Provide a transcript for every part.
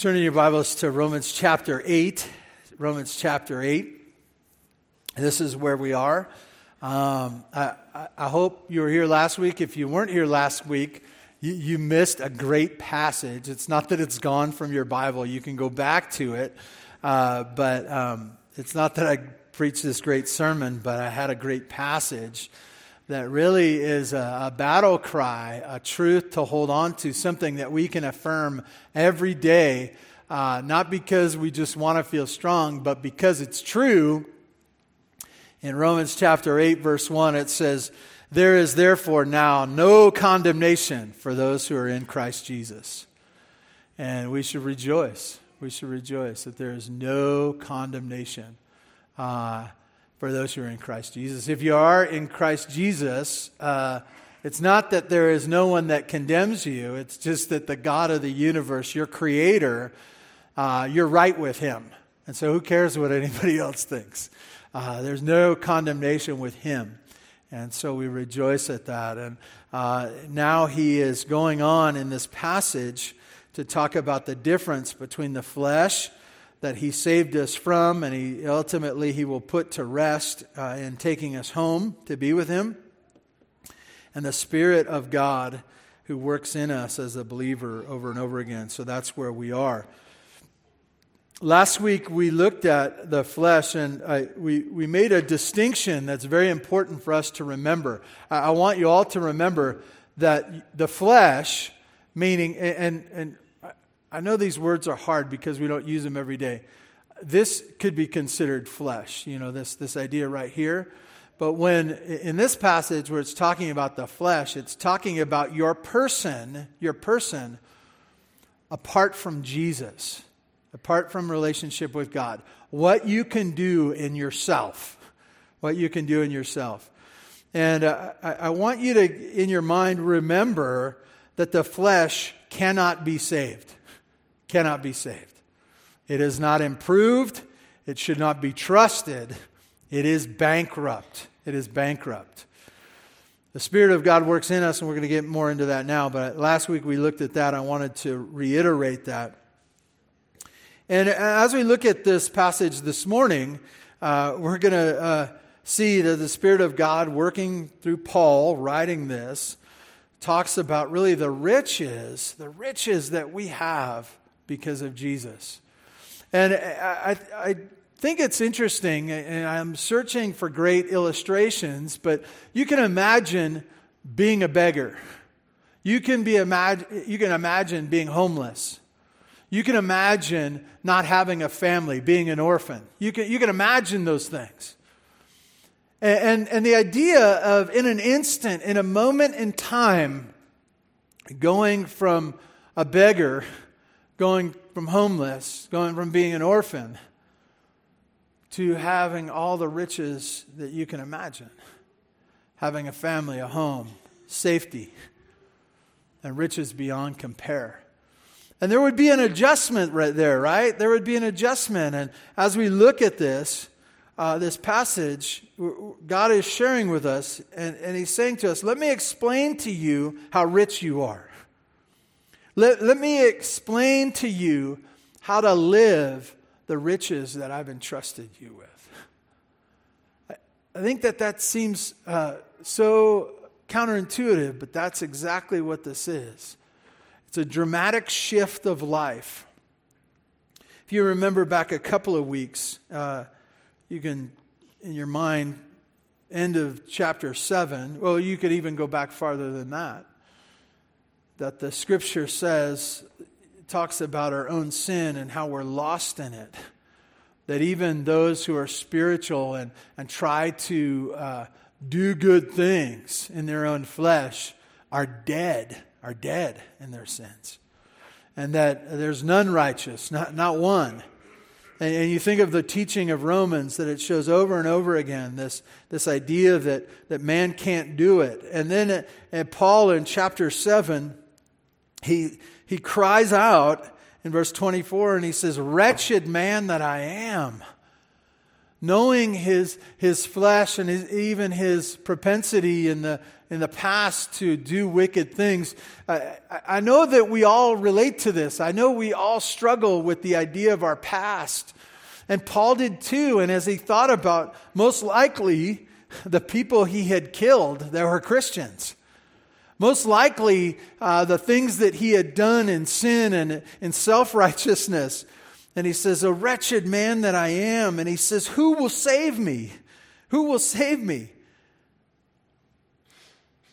Turning your Bibles to Romans chapter 8. Romans chapter 8. This is where we are. Um, I, I, hope you were here last week. If you weren't here last week, you, you, missed a great passage. It's not that it's gone from your Bible, you can go back to it. Uh, but um, it's not that I preached this great sermon, but I had a great passage that really is a, a, battle cry, a truth to hold on to, something that we can affirm every day, uh, not because we just want to feel strong, but because it's true. In Romans chapter 8, verse 1, it says, There is therefore now no condemnation for those who are in Christ Jesus. And we should rejoice. We should rejoice that there is no condemnation. Uh, for those who are in Christ Jesus. If you are in Christ Jesus, uh, it's not that there is no one that condemns you, it's just that the God of the universe, your creator, uh, you're right with him. And so who cares what anybody else thinks? Uh, there's no condemnation with him. And so we rejoice at that. And uh, now he is going on in this passage to talk about the difference between the flesh that he saved us from, and he ultimately he will put to rest uh, in taking us home to be with him. And the Spirit of God who works in us as a believer over and over again. So that's where we are. Last week we looked at the flesh and I, we, we made a distinction that's very important for us to remember. I, I want you all to remember that the flesh, meaning, and, and I know these words are hard because we don't use them every day. This could be considered flesh, you know, this, this idea right here. But when in this passage where it's talking about the flesh, it's talking about your person, your person apart from Jesus, apart from relationship with God. What you can do in yourself. What you can do in yourself. And uh, I, I want you to, in your mind, remember that the flesh cannot be saved cannot be saved. It is not improved. It should not be trusted. It is bankrupt. It is bankrupt. The Spirit of God works in us, and we're going to get more into that now. But last week we looked at that. I wanted to reiterate that. And as we look at this passage this morning, uh, we're going to uh, see that the Spirit of God working through Paul, writing this, talks about really the riches, the riches that we have because of Jesus. And I, I, think it's interesting, and I'm searching for great illustrations, but you can imagine being a beggar. You can, be imag- you can imagine being homeless. You can imagine not having a family, being an orphan. You can, you can imagine those things. And, and, and the idea of, in an instant, in a moment in time, going from a beggar going from homeless, going from being an orphan, to having all the riches that you can imagine having a family, a home, safety, and riches beyond compare. And there would be an adjustment right there, right? There would be an adjustment. And as we look at this, uh, this passage, God is sharing with us, and, and He's saying to us, Let me explain to you how rich you are. Let, let me explain to you how to live the riches that I've entrusted you with. I, I think that that seems uh, so counterintuitive, but that's exactly what this is. It's a dramatic shift of life. If you remember back a couple of weeks, uh, you can, in your mind, end of chapter 7, well, you could even go back farther than that that the scripture says, talks about our own sin and how we're lost in it. That even those who are spiritual and, and try to uh, do good things in their own flesh are dead, are dead in their sins. And that there's none righteous, not, not one. And, and you think of the teaching of Romans that it shows over and over again this, this idea that, that man can't do it. And then at Paul in chapter 7, he, he cries out in verse 24 and he says, Wretched man that I am. knowing his, his flesh and his, even his propensity in the, in the past to do wicked things, I, I know that we all relate to this. I know we all struggle with the idea of our past. And Paul did too. And as he thought about most likely the people he had killed that were Christians, most likely uh, the things that he had done in sin and in self righteousness, and he says, A wretched man that I am. And he says, Who will save me? Who will save me?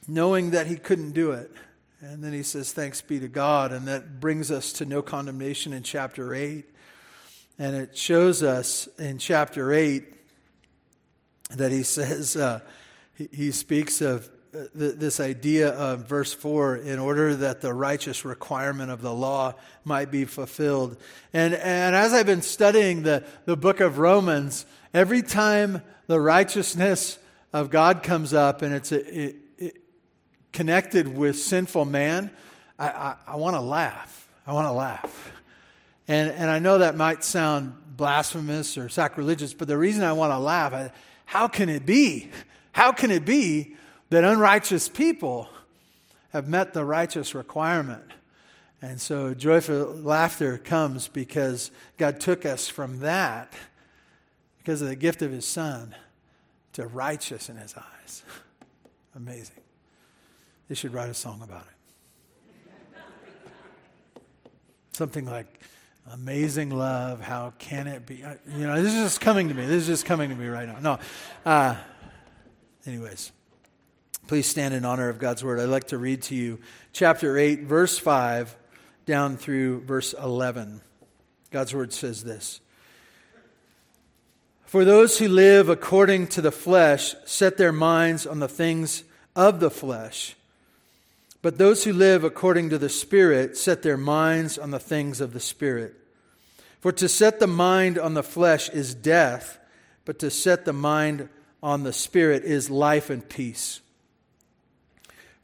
Knowing that he couldn't do it. And then he says, Thanks be to God. And that brings us to no condemnation in chapter 8. And it shows us in chapter 8 that he says, uh, he, he speaks of this idea of verse 4 in order that the righteous requirement of the law might be fulfilled. And, and as I've been studying the, the book of Romans, every time the righteousness of God comes up and it's a, it, it, connected with sinful man, I, I, I want to laugh. I want to laugh. And, and I know that might sound blasphemous or sacrilegious, but the reason I want to laugh, I, how can it be? How can it be that unrighteous people have met the righteous requirement. And so joyful laughter comes because God took us from that, because of the gift of his son, to righteous in his eyes. Amazing. They should write a song about it. Something like, Amazing love, how can it be? You know, this is just coming to me. This is just coming to me right now. No. Uh, anyways. Please stand in honor of God's word. I'd like to read to you chapter 8, verse 5, down through verse 11. God's word says this For those who live according to the flesh set their minds on the things of the flesh, but those who live according to the Spirit set their minds on the things of the Spirit. For to set the mind on the flesh is death, but to set the mind on the Spirit is life and peace.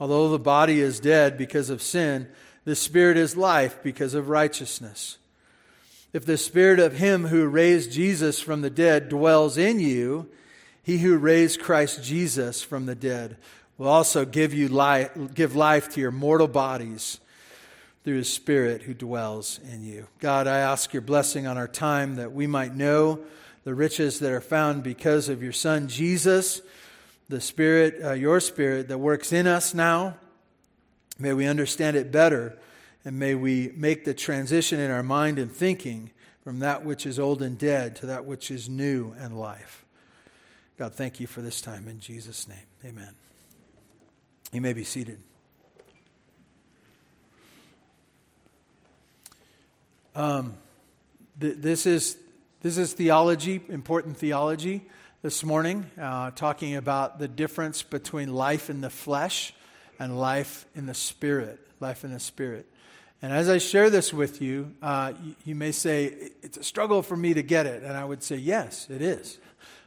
Although the body is dead because of sin, the spirit is life because of righteousness. If the spirit of him who raised Jesus from the dead dwells in you, he who raised Christ Jesus from the dead will also give you life, give life to your mortal bodies through his spirit who dwells in you. God, I ask your blessing on our time that we might know the riches that are found because of your son Jesus the Spirit, uh, your Spirit, that works in us now. May we understand it better, and may we make the transition in our mind and thinking from that which is old and dead to that which is new and life. God, thank you for this time in Jesus' name. Amen. You may be seated. Um, th- this is this is theology, important theology this morning, uh, talking about the difference between life in the flesh and life in the spirit. Life in the spirit. And as I share this with you, uh, you, you, may say, it's a struggle for me to get it. And I would say, yes, it is.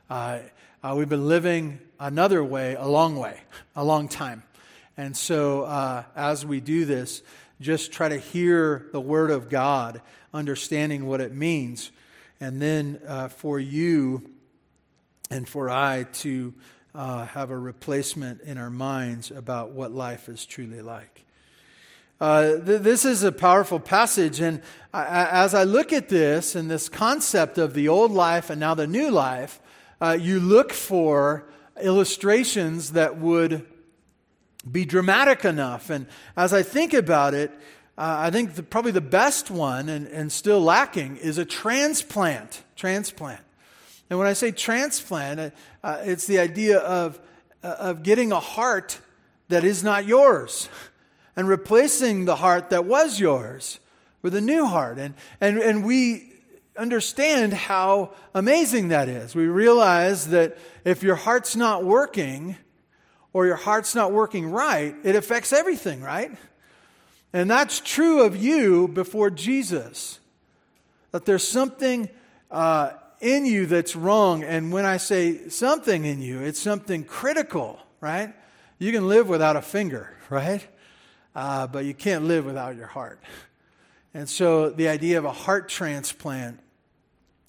Uh, uh we've been living another way a long way, a long time. And so uh, as we do this, just try to hear the Word of God, understanding what it means. And then uh, for you, and for I to uh, have a replacement in our minds about what life is truly like. Uh, th- this is a powerful passage, and I, as I look at this and this concept of the old life and now the new life, uh, you look for illustrations that would be dramatic enough. And as I think about it, uh, I think the, probably the best one and, and still lacking is a transplant. Transplant. And when I say transplant, uh, uh, it's the idea of, uh, of getting a heart that is not yours and replacing the heart that was yours with a new heart. And, and, and we, understand how amazing that is. We realize that if your heart's not working or your heart's not working right, it affects everything, right? And that's true of you before Jesus. That there's something uh, in you that's wrong. And when I say something in you, it's something critical, right? You can live without a finger, right? Uh, but you can't live without your heart. And so the idea of a heart transplant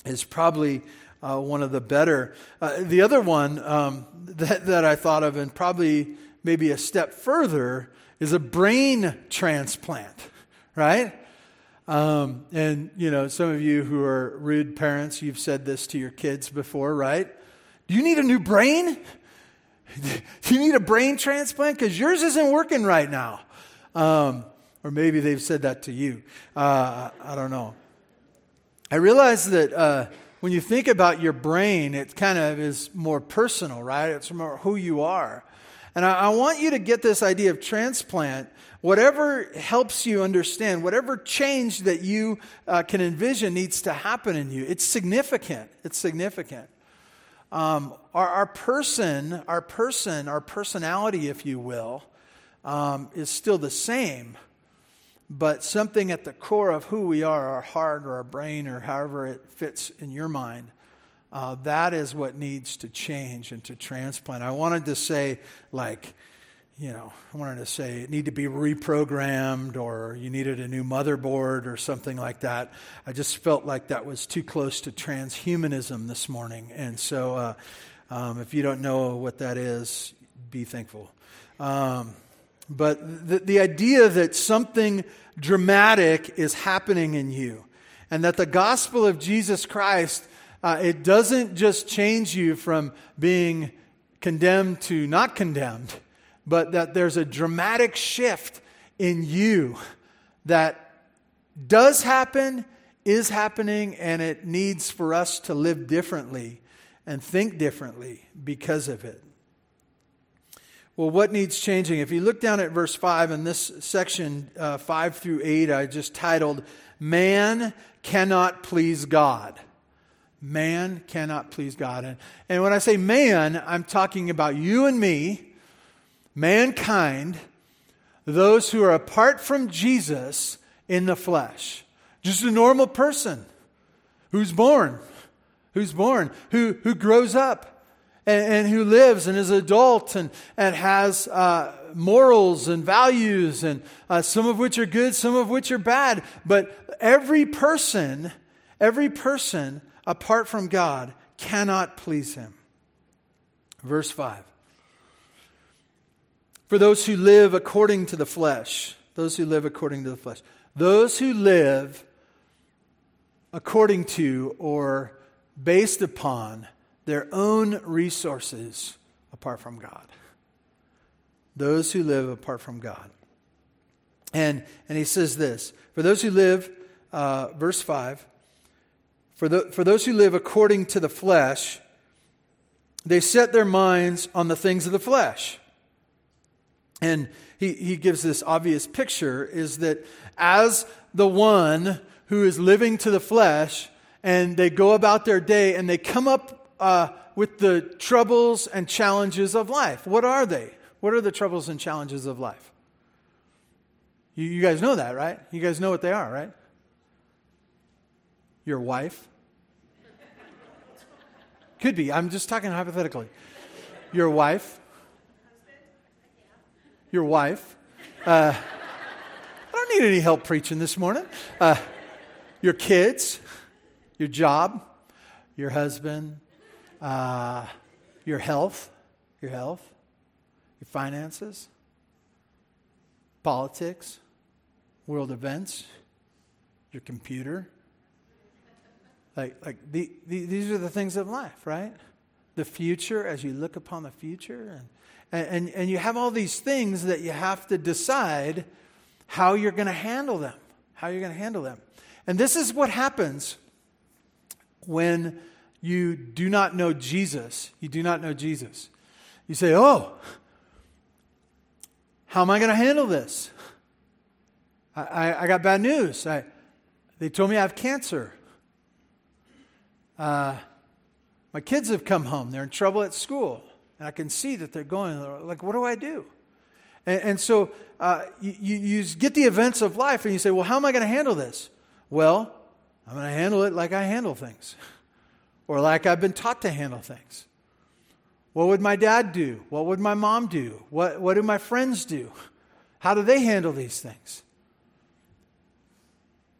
is probably uh, one of the better. Uh, the other one um, that, that I thought of, and probably maybe a step further, is a brain transplant, right? Um, and, you know, some of you who are rude parents, you've said this to your kids before, right? Do you need a new brain? Do you need a brain transplant? Because yours isn't working right now. Um, or maybe they've said that to you. Uh, I don't know. I realize that uh, when you think about your brain, it kind of is more personal, right? It's more who you are. And I, I want you to get this idea of transplant. Whatever helps you understand, whatever change that you uh, can envision needs to happen in you, it's significant. It's significant. Um, our, our, person, our person, our personality, if you will, um, is still the same but something at the core of who we are, our heart or our brain or however it fits in your mind, uh, that is what needs to change and to transplant. I wanted to say, like, you know, I wanted to say it need to be reprogrammed or you needed a new motherboard or something like that. I just felt like that was too close to transhumanism this morning. And so uh, um, if you don't know what that is, be thankful. Um, but the, the idea that something dramatic is happening in you and that the gospel of Jesus Christ, uh, it doesn't just change you from being condemned to not condemned, but that there's a dramatic shift in you that does happen, is happening, and it needs for us to live differently and think differently because of it. Well, what needs changing? If you look down at verse 5 in this section, uh, 5 through 8, I just titled, Man Cannot Please God. Man cannot please God. And, and when I say man, I'm talking about you and me, mankind, those who are apart from Jesus in the flesh. Just a normal person who's born, who's born, who, who grows up and, and who lives and is adult and, and has uh, morals and values, and uh, some of which are good, some of which are bad. But every person, every person apart from God cannot please him. Verse 5. For those who live according to the flesh, those who live according to the flesh, those who live according to or based upon their own resources apart from God. Those who live apart from God. And, and he says this For those who live, uh, verse 5, for, the, for those who live according to the flesh, they set their minds on the things of the flesh. And he, he gives this obvious picture is that as the one who is living to the flesh, and they go about their day and they come up uh, with the troubles and challenges of life. What are they? What are the troubles and challenges of life? You, you guys know that, right? You guys know what they are, right? Your wife. Could be. I'm just talking hypothetically. Your wife. Your wife. Uh, I don't need any help preaching this morning. Uh, your kids, your job, your husband, uh, your health, your health, your finances, politics, world events, your computer. Like, like the, the, these are the things of life, right? The future, as you look upon the future. And, and, and you have all these things that you have to decide how you're going to handle them. How you're going to handle them. And this is what happens when you do not know Jesus, you do not know Jesus, you say, Oh, how am I going to handle this? I, I, I, got bad news. I, they told me I have cancer. uh, my kids have come home. They're in trouble at school. And I can see that they're going, like, what do I do? And, and so uh, you, you get the events of life and you say, well, how am I going to handle this? Well, I'm going to handle it like I handle things, or like I've been taught to handle things. What would my dad do? What would my mom do? What, what do my friends do? How do they handle these things?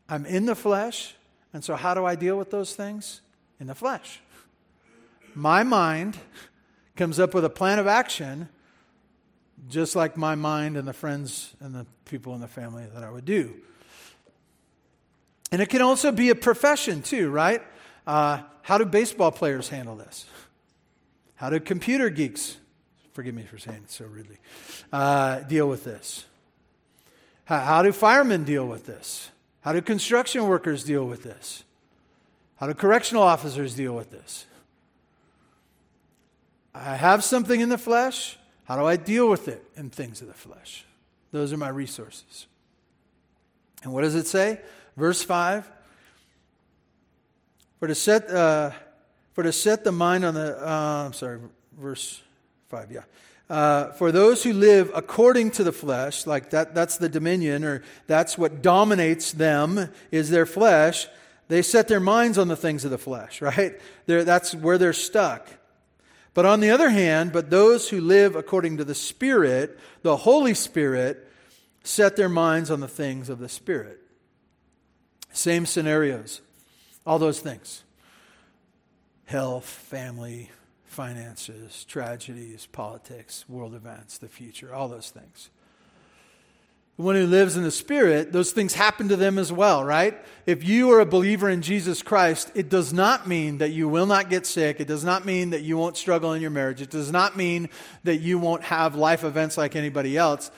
I'm in the flesh, and so how do I deal with those things? In the flesh. My mind comes up with a plan of action, just like my mind and the friends and the people in the family that I would do. And it can also be a profession, too, right? Uh, how do baseball players handle this? How do computer geeks, forgive me for saying it so rudely, uh, deal with this? How, how do firemen deal with this? How do construction workers deal with this? How do correctional officers deal with this? I have something in the flesh. How do I deal with it in things of the flesh? Those are my resources. And what does it say? Verse 5 For to set, uh, for to set the mind on the, uh, I'm sorry, verse 5, yeah. Uh, for those who live according to the flesh, like that, that's the dominion, or that's what dominates them, is their flesh. They set their minds on the things of the flesh, right? They're, that's where they're stuck. But on the other hand, but those who live according to the Spirit, the Holy Spirit, set their minds on the things of the Spirit. Same scenarios, all those things health, family, finances, tragedies, politics, world events, the future, all those things. The one who lives in the Spirit, those things happen to them as well, right? If you are a believer in Jesus Christ, it does not mean that you will not get sick. It does not mean that you won't struggle in your marriage. It does not mean that you won't have life events like anybody else.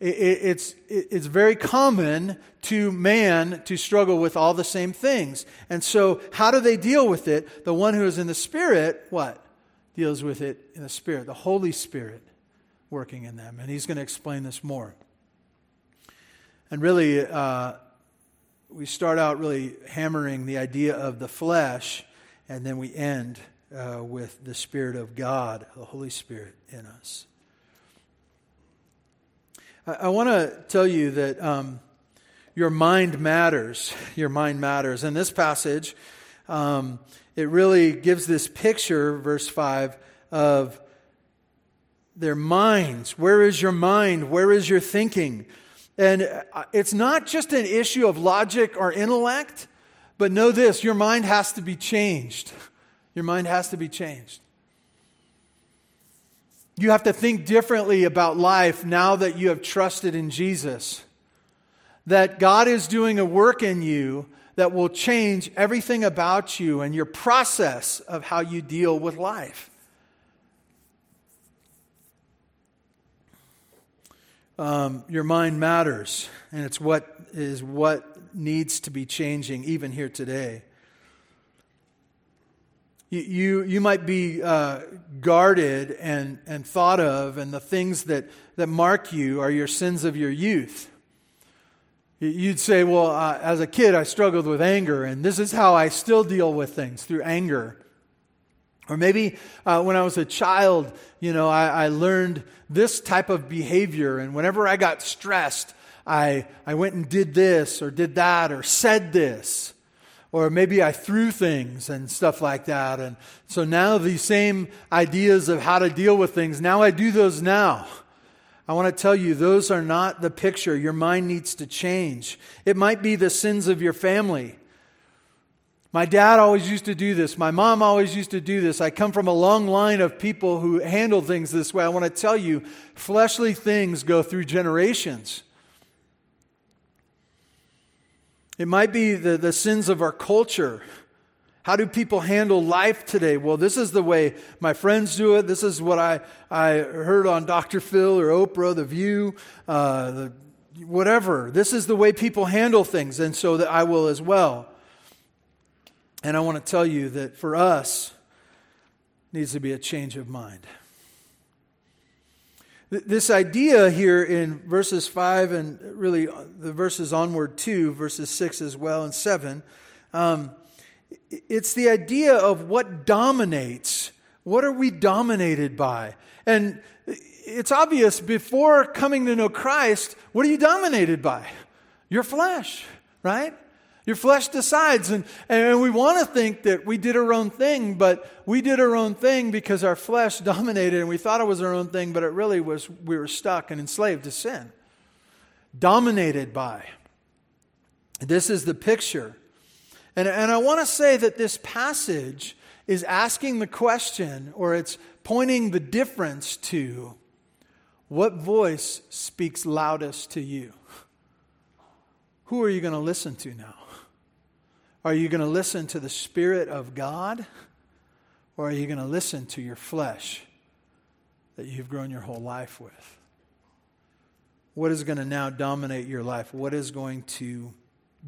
It's, it's very common to man to struggle with all the same things. And so, how do they deal with it? The one who is in the Spirit, what? Deals with it in the Spirit, the Holy Spirit working in them. And he's going to explain this more. And really, uh, we start out really hammering the idea of the flesh, and then we end uh, with the Spirit of God, the Holy Spirit in us. I, I want to tell you that um, your mind matters. Your mind matters. In this passage, um, it really gives this picture, verse 5, of their minds. Where is your mind? Where is your thinking? And uh, it's not just an issue of logic or intellect, but know this your mind has to be changed. Your mind has to be changed. You have to think differently about life now that you have trusted in Jesus. That God is doing a work in you that will change everything about you and your process of how you deal with life. Um, your mind matters, and it's what is what needs to be changing even here today. You, you, you might be uh, guarded and, and thought of, and the things that, that mark you are your sins of your youth. You'd say, Well, uh, as a kid, I struggled with anger, and this is how I still deal with things through anger. Or maybe uh, when I was a child, you know, I, I, learned this type of behavior, and whenever I got stressed, I, I went and did this or did that or said this. Or maybe I threw things and stuff like that. And so now these same ideas of how to deal with things, now I do those now. I want to tell you, those are not the picture. Your mind needs to change. It might be the sins of your family. My dad always used to do this. My mom always used to do this. I come from a long line of people who handle things this way. I want to tell you, fleshly things go through generations. It might be the, the sins of our culture. How do people handle life today? Well, this is the way my friends do it. This is what I, I heard on Dr. Phil or Oprah, The View, uh, the, whatever. This is the way people handle things, and so that I will as well. And I want to tell you that for us, needs to be a change of mind. This idea here in verses 5 and really the verses onward 2, verses 6 as well, and 7, um, it's the idea of what dominates. What are we dominated by? And it's obvious before coming to know Christ, what are you dominated by? Your flesh, right? Your flesh decides. And, and we want to think that we did our own thing, but we did our own thing because our flesh dominated and we thought it was our own thing, but it really was we were stuck and enslaved to sin. Dominated by. This is the picture. And, and I want to say that this passage is asking the question, or it's pointing the difference to what voice speaks loudest to you? Who are you going to listen to now? Are you going to listen to the Spirit of God? Or are you going to listen to your flesh that you've grown your whole life with? What is going to now dominate your life? What is going to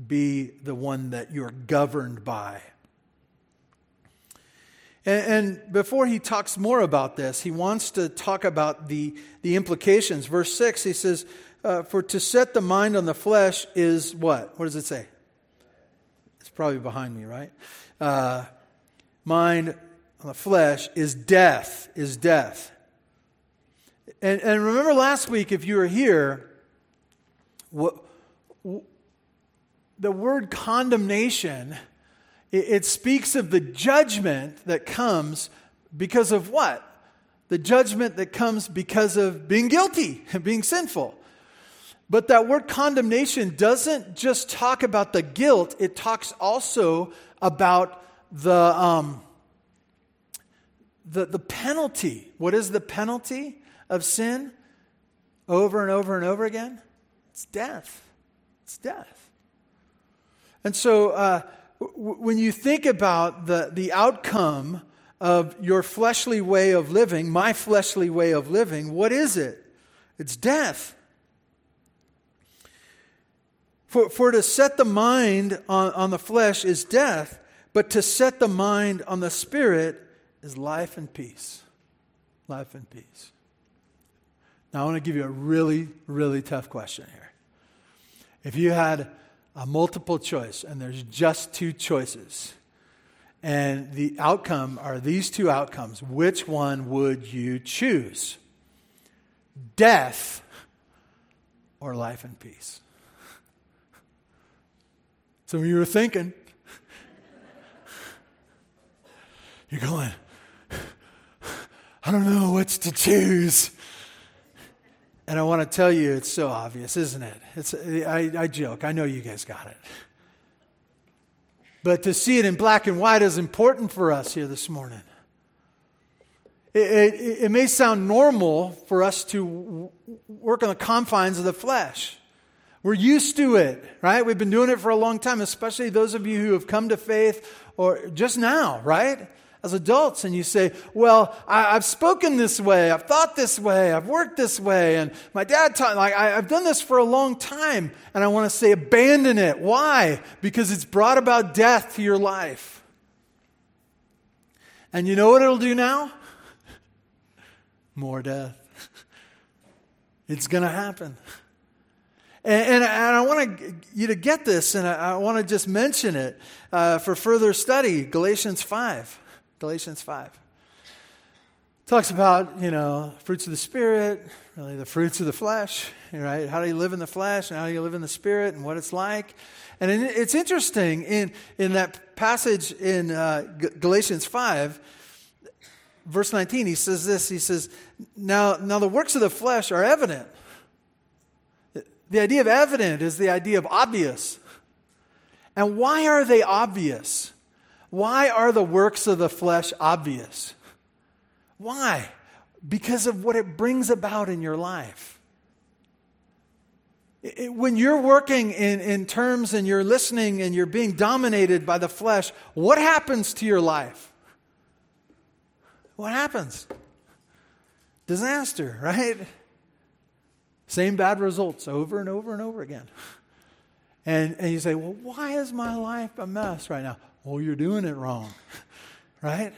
be the one that you're governed by? And, and, before he talks more about this, he wants to talk about the, the implications. Verse 6, he says, uh, For to set the mind on the flesh is what? What does it say? It's probably behind me, right? Uh, mind on the flesh is death, is death. And, and remember last week, if you were here, what, the word condemnation it speaks of the judgment that comes because of what? The judgment that comes because of being guilty, being sinful. But that word condemnation doesn't just talk about the guilt, it talks also about the, um, the, the penalty. What is the penalty of sin? Over and over and over again? It's death. It's death. And so, uh, when you think about the, the outcome of your fleshly way of living, my fleshly way of living, what is it? It's death. For, for to set the mind on, on the flesh is death, but to set the mind on the spirit is life and peace. Life and peace. Now, I want to give you a really, really tough question here. If you had a multiple choice, and there's just two choices. And the outcome are these two outcomes. Which one would you choose? Death or life and peace? Some of you are thinking. You're going, I don't know which to choose. And I want to tell you, it's so obvious, isn't it? It's, I, I joke. I know you guys got it. But to see it in black and white is important for us here this morning. It, it, it, may sound normal for us to work on the confines of the flesh. We're used to it, right? We've been doing it for a long time, especially those of you who have come to faith or just now, right? as adults and you say, Well, I, have spoken this way, I've thought this way, I've worked this way, and my dad taught, like, I, I've done this for a long time, and I want to say, abandon it. Why? Because it's brought about death to your life. And you know what it'll do now? More death. it's going to happen. And, and, and, I want you to get this, and I, I want to just mention it uh, for further study Galatians 5. Galatians 5. Talks about, you know, fruits of the Spirit, really the fruits of the flesh, right? How do you live in the flesh and how do you live in the Spirit and what it's like. And it's interesting in, in that passage in uh, Galatians 5, verse 19, he says this He says, now, now the works of the flesh are evident. The idea of evident is the idea of obvious. And why are they obvious? Why are the works of the flesh obvious? Why? Because of what it brings about in your life. It, when you're working in, in terms and you're listening and you're being dominated by the flesh, what happens to your life? What happens? Disaster, right? Same bad results over and over and over again. And, and you say, well, why is my life a mess right now? Well, you're doing it wrong, right?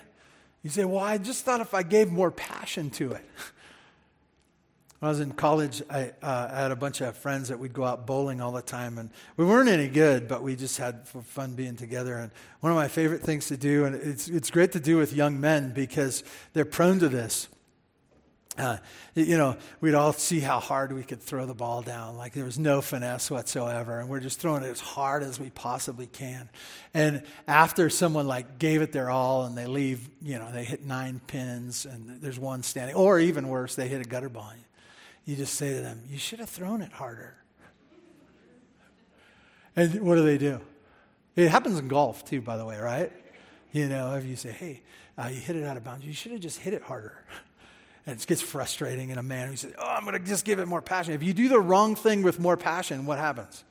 You say, well, I just thought if I gave more passion to it. when I was in college, I, uh, I, had a bunch of friends that we'd go out bowling all the time, and we weren't any good, but we just had fun being together. And one of my favorite things to do, and it's it's great to do with young men because they're prone to this. Uh, you know, we'd all see how hard we could throw the ball down. Like there was no finesse whatsoever, and we're just throwing it as hard as we possibly can. And after someone like gave it their all, and they leave, you know, they hit nine pins, and there's one standing, or even worse, they hit a gutter ball you just say to them, You should have thrown it harder. And what do they do? It happens in golf too, by the way, right? You know, if you say, Hey, uh, you hit it out of bounds, you should have just hit it harder. And it gets frustrating in a man who says, Oh, I'm going to just give it more passion. If you do the wrong thing with more passion, what happens?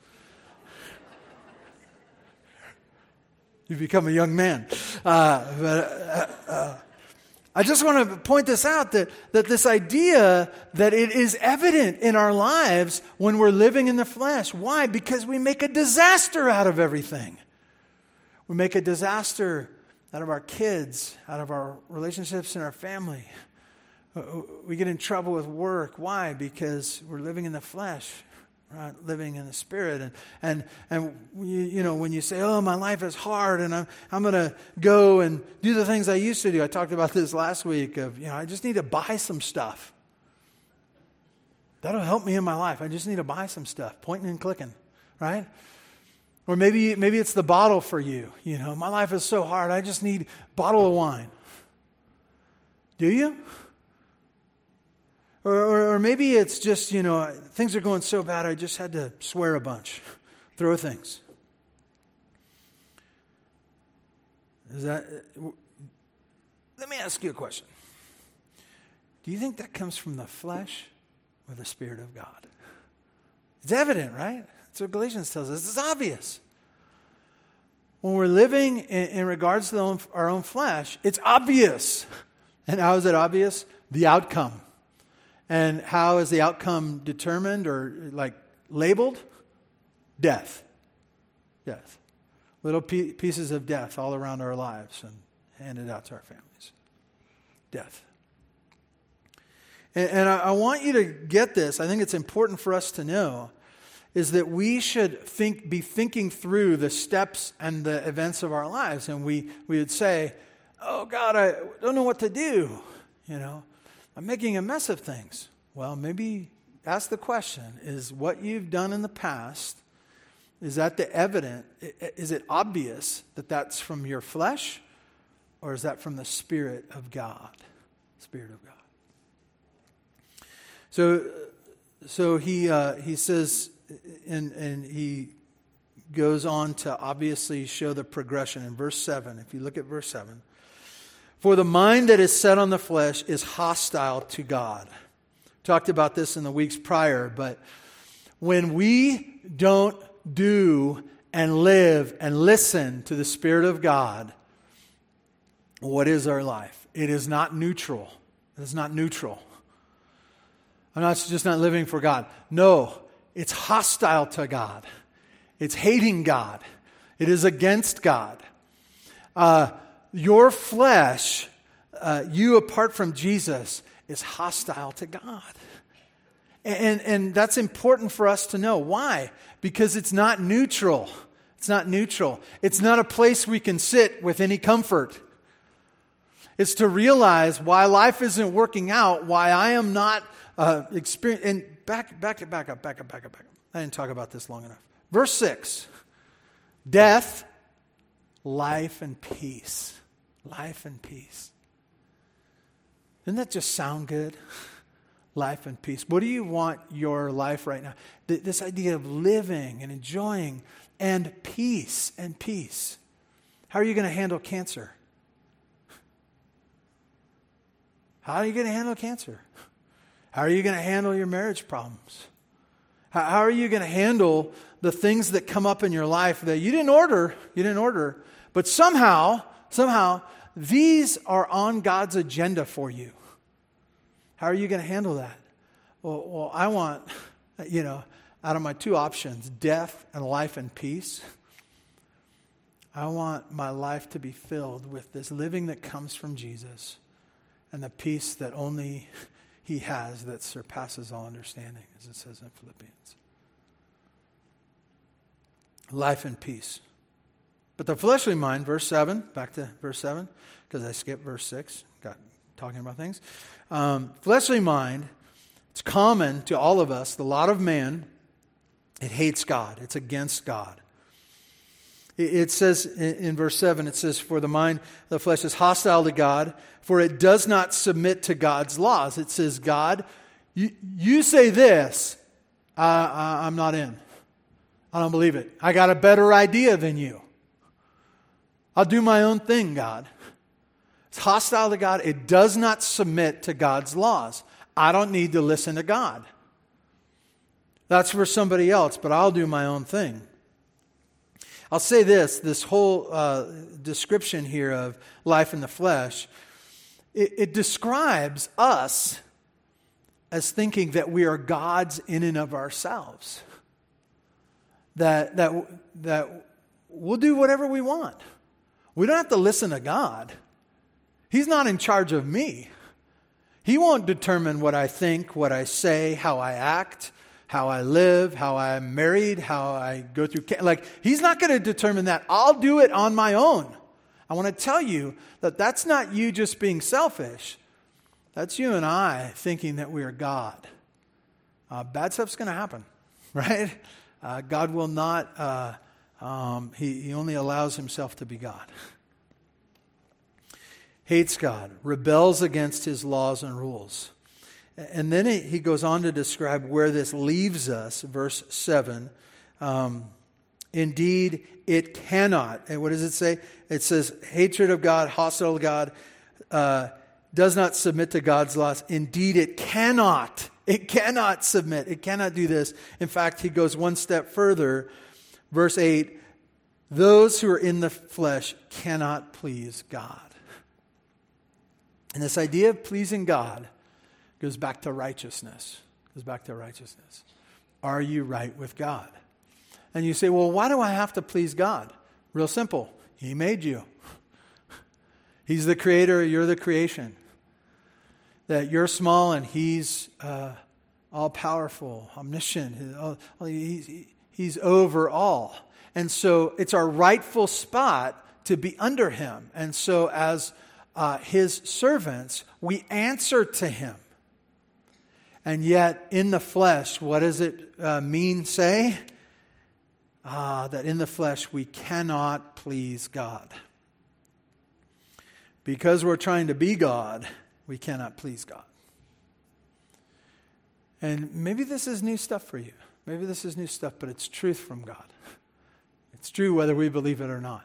you become a young man. Uh, but, uh, uh I just want to point this out that, that this idea that it is evident in our lives when we're living in the flesh. Why? Because we make a disaster out of everything. We make a disaster out of our kids, out of our relationships in our family. We get in trouble with work. Why? Because we're living in the flesh right? Living in the Spirit. And, and, and you, you know, when you say, oh, my life is hard and I'm, I'm going to go and do the things I used to do. I talked about this last week of, you know, I just need to buy some stuff. That'll help me in my life. I just need to buy some stuff, pointing and clicking, right? Or maybe, maybe it's the bottle for you. You know, my life is so hard, I just need a bottle of wine. Do you? Or, or, or, maybe it's just, you know, things are going so bad I just had to swear a bunch, throw things. Is that. Uh, let me ask you a question. Do you think that comes from the flesh or the Spirit of God? It's evident, right? That's what Galatians tells us. It's obvious. When we're living in, in regards to own, our own flesh, it's obvious. And how is it obvious? The outcome. And how is the outcome determined or like labeled? Death. Death. Little pieces of death all around our lives and handed out to our families. Death. And, and I, I want you to get this. I think it's important for us to know is that we should think, be thinking through the steps and the events of our lives. And we, we would say, Oh, God, I don't know what to do. You know, I'm making a mess of things. Well, maybe ask the question is what you've done in the past, is that the evident, is it obvious that that's from your flesh or is that from the Spirit of God? Spirit of God. So, so he, uh, he says, and, and he goes on to obviously show the progression in verse 7. If you look at verse 7, for the mind that is set on the flesh is hostile to God. Talked about this in the weeks prior, but when we don't do and live and listen to the Spirit of God, what is our life? It is not neutral. It is not neutral. I'm not just not living for God. No, it's hostile to God. It's hating God. It is against God. Uh, your flesh, uh, you apart from Jesus, is hostile to God. And, and that's important for us to know. Why? Because it's not neutral. It's not neutral. It's not a place we can sit with any comfort. It's to realize why life isn't working out, why I am not uh, experiencing. And back, back, back up, back up, back up, back up. I didn't talk about this long enough. Verse 6 Death, life, and peace life and peace. Doesn't that just sound good? life and peace. What do you want your life right now? This idea of living and enjoying and peace and peace. How are you going to handle cancer? How are you going to handle cancer? How are you going to handle your marriage problems? How, are you going to handle the things that come up in your life that you didn't order? You didn't order, but somehow Somehow, these are on God's agenda for you. How are you going to handle that? Well, well, I want, you know, out of my two options, death and life and peace, I want my life to be filled with this living that comes from Jesus and the peace that only he has that surpasses all understanding, as it says in Philippians. Life and peace. But the fleshly mind, verse 7, back to verse 7, because I skipped verse 6, got talking about things. Um, fleshly mind, it's common to all of us, the lot of man, it hates God, it's against God. It says in verse 7, it says, For the mind, the flesh is hostile to God, for it does not submit to God's laws. It says, God, you, you say this, I, I'm not in. I don't believe it. I got a better idea than you. I'll do my own thing, God. It's hostile to God. It does not submit to God's laws. I don't need to listen to God. That's for somebody else, but I'll do my own thing. I'll say this this whole uh, description here of life in the flesh, it, it describes us as thinking that we are gods in and of ourselves. That, that, that we'll do whatever we want. We don't have to listen to God. He's not in charge of me. He won't determine what I think, what I say, how I act how I live, how I'm married, how I go through. Like, he's not going to determine that. I'll do it on my own. I want to tell you that that's not you just being selfish. That's you and I thinking that we are God. Uh, bad stuff's going to happen, right? Uh, God will not, uh, um, he, he only allows himself to be God. Hates God, rebels against his laws and rules. And then he goes on to describe where this leaves us, verse 7. Um, Indeed, it cannot. And what does it say? It says, hatred of God, hostile to God, uh, does not submit to God's laws. Indeed, it cannot. It cannot submit. It cannot do this. In fact, he goes one step further. Verse 8 those who are in the flesh cannot please God. And this idea of pleasing God goes back to righteousness. Goes back to righteousness. Are you right with God? And you say, well, why do I have to please God? Real simple. He made you. He's the creator, you're the creation. That you're small and He's uh, all powerful, omniscient. He's, he's over all. And so it's our rightful spot to be under Him. And so, as uh, His servants, we answer to Him. And yet, in the flesh, what does it uh, mean, say? Ah, that in the flesh we cannot please God. Because we're trying to be God, we cannot please God. And maybe this is new stuff for you. Maybe this is new stuff, but it's truth from God. It's true whether we believe it or not.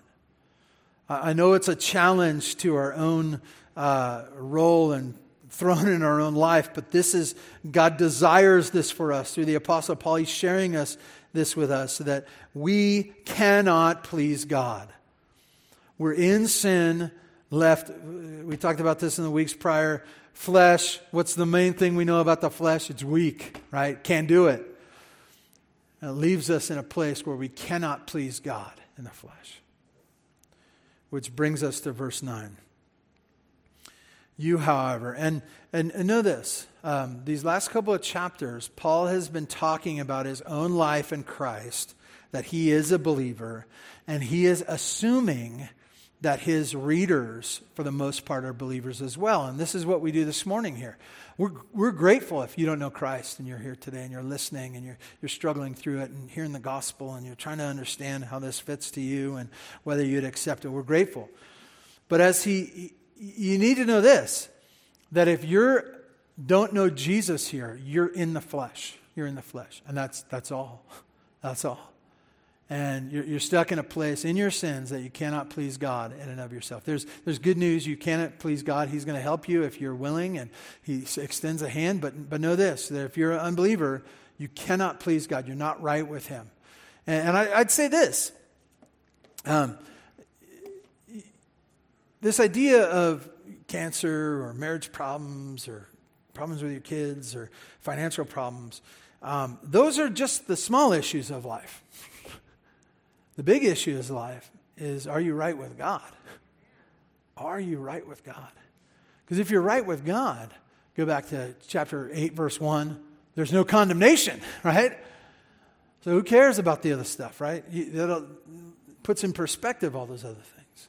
I know it's a challenge to our own uh, role and throne in our own life, but this is, God desires this for us through the Apostle Paul. He's sharing us this with us so that we cannot please God. We're in sin, left. We talked about this in the weeks prior. Flesh, what's the main thing we know about the flesh? It's weak, right? Can't do it. It leaves us in a place where we cannot please God in the flesh. Which brings us to verse 9. You, however, and, and, and know this um, these last couple of chapters, Paul has been talking about his own life in Christ, that he is a believer, and he is assuming that his readers, for the most part, are believers as well. And this is what we do this morning here. We're, we're grateful if you don't know Christ and you're here today and you're listening and you're, you're struggling through it and hearing the gospel and you're trying to understand how this fits to you and whether you'd accept it. We're grateful. But as he, you need to know this that if you don't know Jesus here, you're in the flesh. You're in the flesh. And that's, that's all. That's all. And you're, you're stuck in a place in your sins that you cannot please God in and of yourself. There's, there's good news. You cannot please God. He's going to help you if you're willing, and He extends a hand. But, but know this that if you're an unbeliever, you cannot please God. You're not right with Him. And, and I, would say this. Um, this idea of cancer or marriage problems or problems with your kids or financial problems, um, those are just the small issues of life. the big issue is life is are you right with God? Are you right with God? Because if you're right with God, Go back to chapter 8, verse 1. There's no condemnation, right? So who cares about the other stuff, right? That puts in perspective all those other things.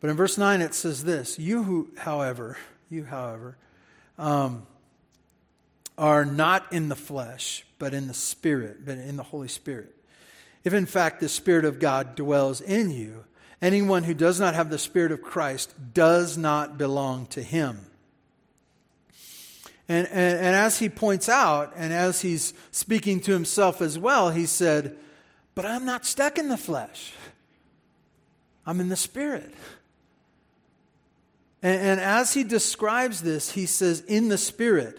But in verse 9 it says this You who, however, you, however, um, are not in the flesh, but in the Spirit, but in the Holy Spirit. If in fact the Spirit of God dwells in you, anyone who does not have the Spirit of Christ does not belong to him. And, and, and, as he points out, and as he's speaking to himself as well, he said, But I'm not stuck in the flesh, I'm in the Spirit. And, and as he describes this, he says, In the Spirit.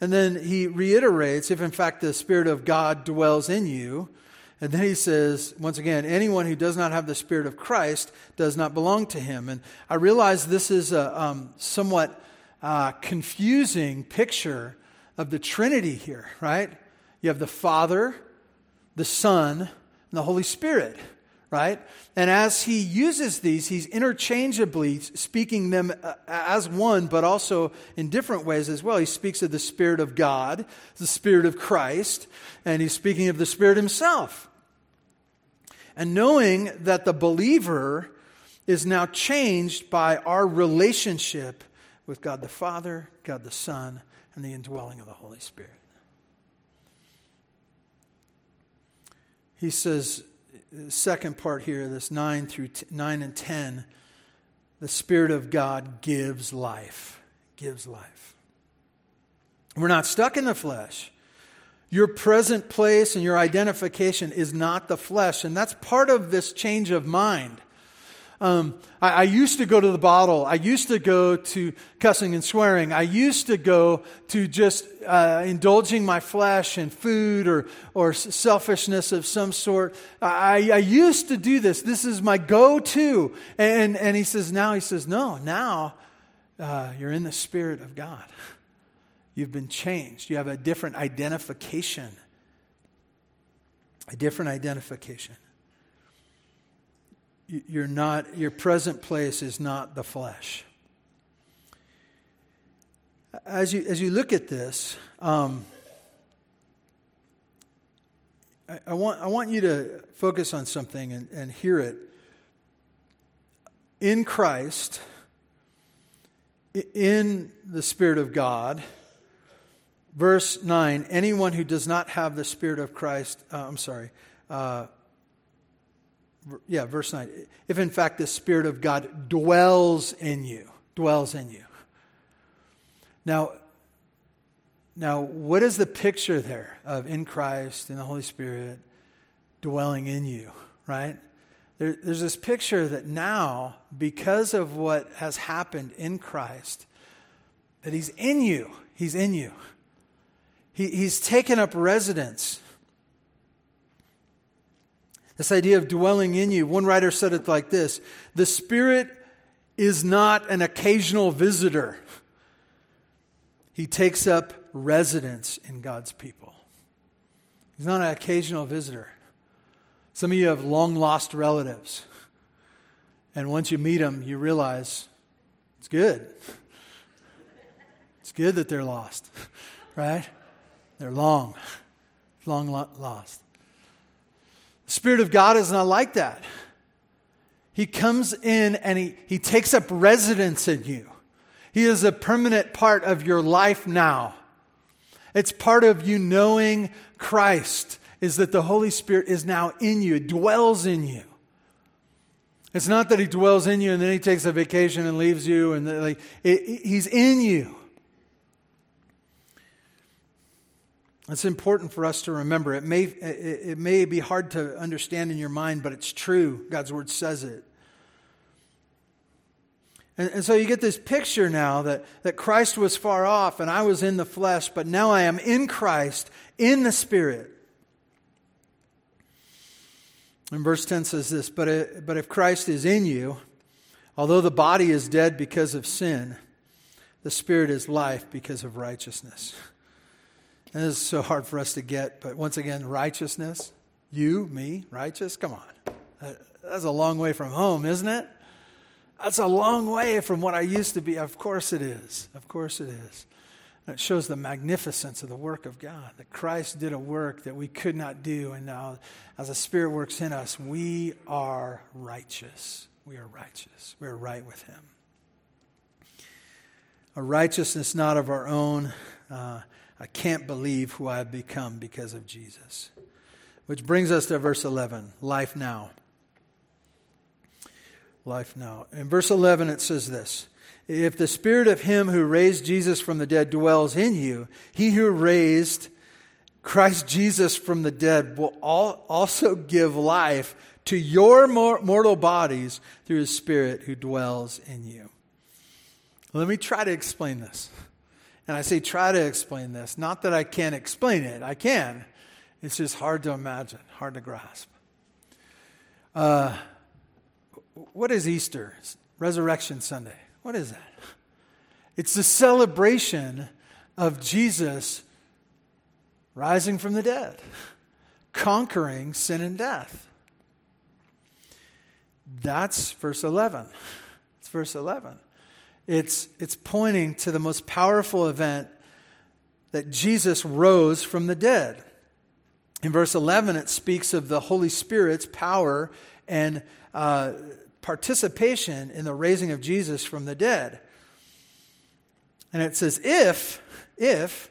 And then he reiterates, If in fact the Spirit of God dwells in you. And then he says, once again, anyone who does not have the Spirit of Christ does not belong to him. And I realize this is a um, somewhat uh, confusing picture of the Trinity here, right? You have the Father, the Son, and the Holy Spirit, right? And as he uses these, he's interchangeably speaking them uh, as one, but also in different ways as well. He speaks of the Spirit of God, the Spirit of Christ, and he's speaking of the Spirit himself. And knowing that the believer is now changed by our relationship with God the Father, God the Son, and the indwelling of the Holy Spirit. He says, second part here, this 9 through t- 9 and 10, the Spirit of God gives life. Gives life. We're not stuck in the flesh. Your present place and your identification is not the flesh. And that's part of this change of mind. Um, I, I, used to go to the bottle. I used to go to cussing and swearing. I used to go to just uh, indulging my flesh and food or, or selfishness of some sort. I, I used to do this. This is my go to. And, and he says, now, he says, no, now uh, you're in the Spirit of God. You've been changed. You have a different identification. A different identification you're not, your present place is not the flesh. As you, as you look at this, um, I, I, want, I want you to focus on something and, and hear it. In Christ, in the Spirit of God, verse 9, anyone who does not have the Spirit of Christ, uh, I'm sorry, uh, yeah, verse 9. If in fact the Spirit of God dwells in you, dwells in you. Now, now, what is the picture there of in Christ, in the Holy Spirit, dwelling in you, right? There, there's this picture that now, because of what has happened in Christ, that He's in you. He's in you. He, he's taken up residence this idea of dwelling in you. One writer said it like this The Spirit is not an occasional visitor, He takes up residence in God's people. He's not an occasional visitor. Some of you have long lost relatives. And once you meet them, you realize it's good. It's good that they're lost, right? They're long, long lost. Spirit of God is not like that. He comes in and he, he takes up residence in you. He is a permanent part of your life now. It's part of you knowing Christ, is that the Holy Spirit is now in you, dwells in you. It's not that he dwells in you and then he takes a vacation and leaves you, and like, it, it, he's in you. It's important for us to remember. It may, it may be hard to understand in your mind, but it's true. God's word says it. And, and, so you get this picture now that, that Christ was far off and I was in the flesh, but now I am in Christ, in the Spirit. And verse 10 says this but, it, but if Christ is in you, although the body is dead because of sin, the Spirit is life because of righteousness. And this is so hard for us to get, but once again, righteousness. You, me, righteous? Come on. That's a long way from home, isn't it? That's a long way from what I used to be. Of course it is. Of course it is. And it shows the magnificence of the work of God, that Christ did a work that we could not do. And now, as the Spirit works in us, we are righteous. We are righteous. We are right with Him. A righteousness not of our own. Uh, I can't believe who I've become because of Jesus. Which brings us to verse 11 life now. Life now. In verse 11, it says this If the spirit of him who raised Jesus from the dead dwells in you, he who raised Christ Jesus from the dead will also give life to your mortal bodies through his spirit who dwells in you. Let me try to explain this. And I say try to explain this. Not that I can't explain it, I can. It's just hard to imagine, hard to grasp. Uh, what is Easter? Resurrection Sunday. What is that? It's the celebration of Jesus rising from the dead, conquering sin and death. That's verse 11. It's verse 11. It's, it's pointing to the most powerful event that Jesus rose from the dead. In verse 11, it speaks of the Holy Spirit's power and uh, participation in the raising of Jesus from the dead. And it says, if, if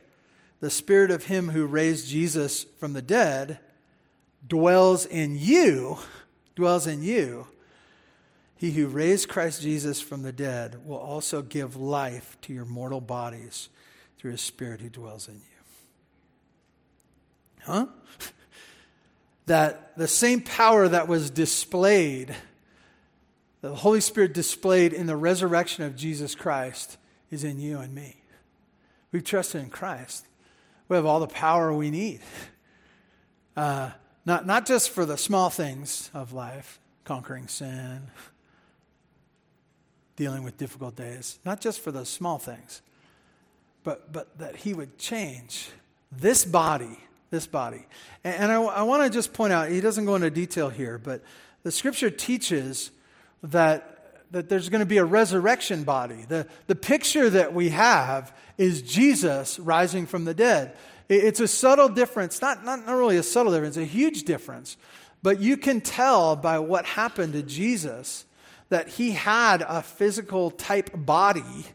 the Spirit of Him who raised Jesus from the dead dwells in you, dwells in you, he who raised Christ Jesus from the dead will also give life to your mortal bodies through his Spirit who dwells in you. Huh? that the same power that was displayed, the Holy Spirit displayed in the resurrection of Jesus Christ, is in you and me. We've trusted in Christ. We have all the power we need. Uh, not, not just for the small things of life, conquering sin, dealing with difficult days, not just for those small things, but, but that he would change this body, this body. And, and I, I want to just point out, he doesn't go into detail here, but the scripture teaches that, that there's going to be a resurrection body. The, the picture that we have is Jesus rising from the dead. It, it's a subtle difference, not, not, not really a subtle difference, a huge difference. But you can tell by what happened to Jesus that he had a physical type body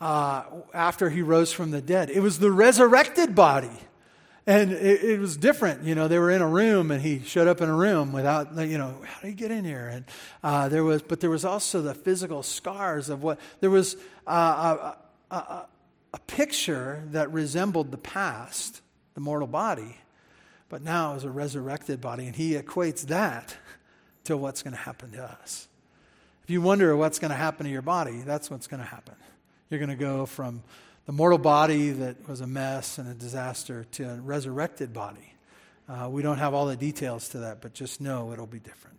uh, after he rose from the dead. It was the resurrected body. And it, it, was different. You know, they were in a room and he showed up in a room without, you know, how did he get in here? And uh, there was, but there was also the physical scars of what, there was uh, a, a, a picture that resembled the past, the mortal body, but now is a resurrected body. And he equates that to what's going to happen to us. If you wonder what's going to happen to your body, that's what's going to happen. You're going to go from the mortal body that was a mess and a disaster to a resurrected body. Uh, we don't have all the details to that, but just know it'll be different.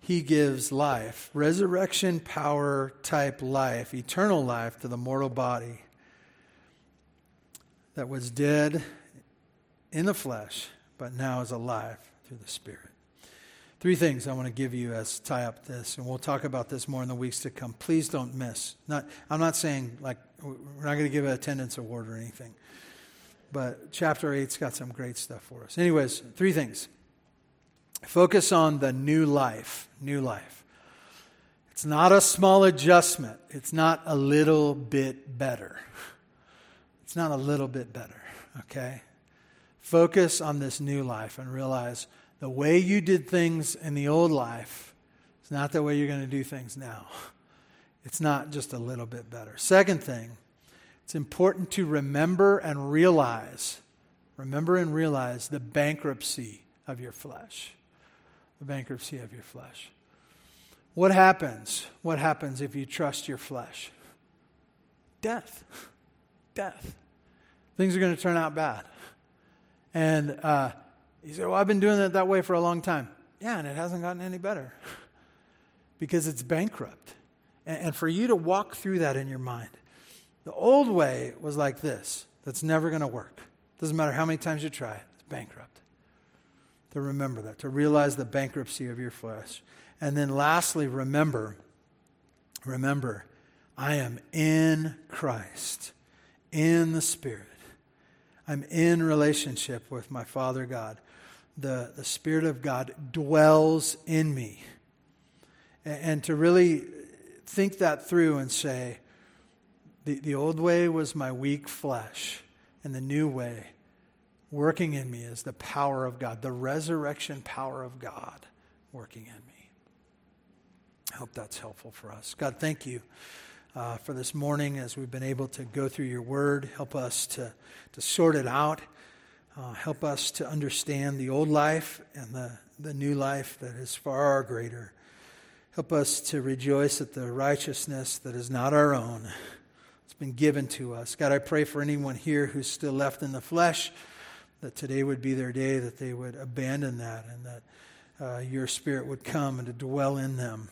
He gives life, resurrection power type life, eternal life to the mortal body that was dead in the flesh but now is alive through the Spirit. Three things I want to give you as tie up this, and we'll talk about this more in the weeks to come. Please don't miss. Not, I'm not saying like we're not going to give an attendance award or anything, but chapter eight's got some great stuff for us. Anyways, three things. Focus on the new life. New life. It's not a small adjustment. It's not a little bit better. It's not a little bit better. Okay. Focus on this new life and realize the way you did things in the old life is not the way you're going to do things now. It's not just a little bit better. Second thing, it's important to remember and realize, remember and realize the bankruptcy of your flesh. The bankruptcy of your flesh. What happens? What happens if you trust your flesh? Death. Death. Things are going to turn out bad. And uh, he said, Well, I've been doing it that way for a long time. Yeah, and it hasn't gotten any better because it's bankrupt. And, and for you to walk through that in your mind, the old way was like this that's never going to work. Doesn't matter how many times you try it, it's bankrupt. to remember that, to realize the bankruptcy of your flesh. And then lastly, remember, remember, I am in Christ, in the Spirit. I'm in relationship with my Father God. The, the Spirit of God dwells in me. And, and to really think that through and say, the, the old way was my weak flesh, and the new way working in me is the power of God, the resurrection power of God working in me. I hope that's helpful for us. God, thank you uh, for this morning as we've been able to go through your word. Help us to, to sort it out. Uh, help us to understand the old life and the, the new life that is far greater. Help us to rejoice at the righteousness that is not our own. It's been given to us. God, I pray for anyone here who's still left in the flesh that today would be their day, that they would abandon that, and that uh, your spirit would come and to dwell in them.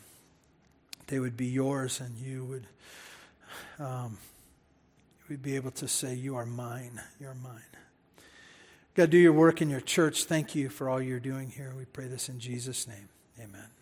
They would be yours, and you would, um, would be able to say, You are mine. You're mine. God, do your work in your church. Thank you for all you're doing here. We pray this in Jesus' name. Amen.